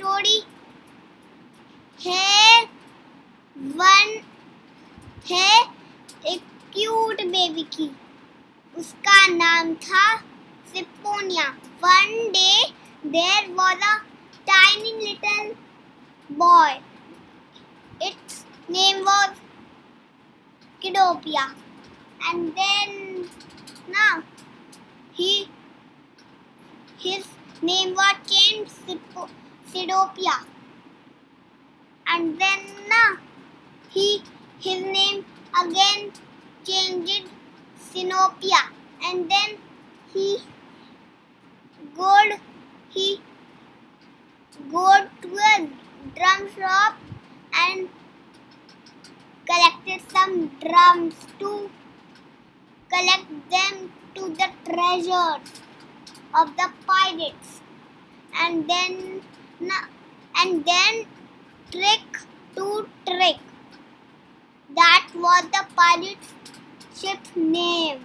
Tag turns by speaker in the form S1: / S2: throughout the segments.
S1: story. है, one है, एक क्यूट बेबी की। उसका नाम था Siponia one day there was a tiny little boy its name was Kidopia and then ना ही his name was was Sipo Sidopia and then now he his name again changed Sinopia. And then he go he go to a drum shop and collected some drums to collect them to the treasures of the pirates. And then and then trick to trick. That was the pirate's ship's name.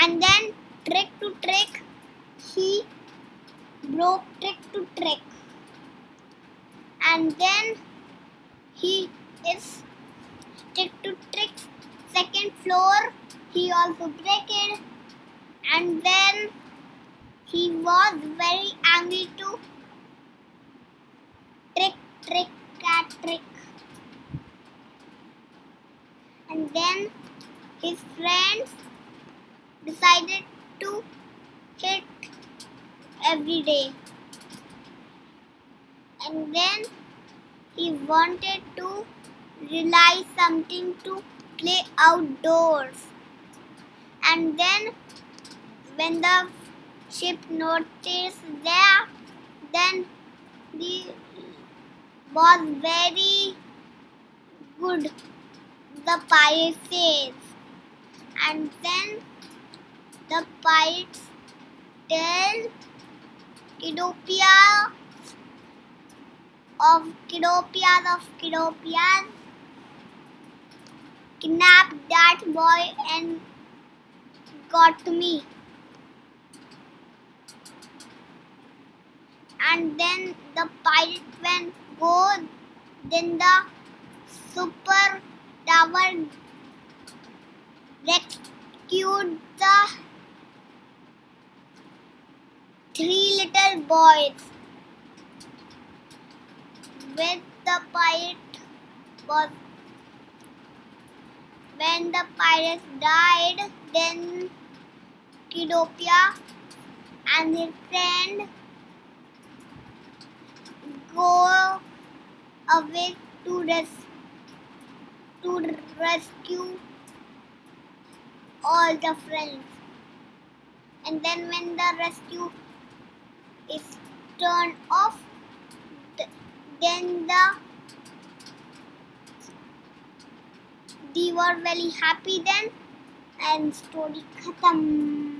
S1: And then trick to trick he broke trick to trick. And then he is trick to trick second floor he also break it. And then he was very angry to trick trick cat trick. And then his friends decided to hit every day. And then he wanted to realize something to play outdoors. And then when the ship noticed that then the was very good the pirate says and then the pirates tell Kidopia of Kidopias of Kidopias kidnapped that boy and got me. And then the pirate went go, then the super tower rescued the three little boys. With the pirate was when the pirates died, then Kidopia and his friend go away to res- to rescue all the friends. And then when the rescue is turned off, then the they were very happy then and story khatam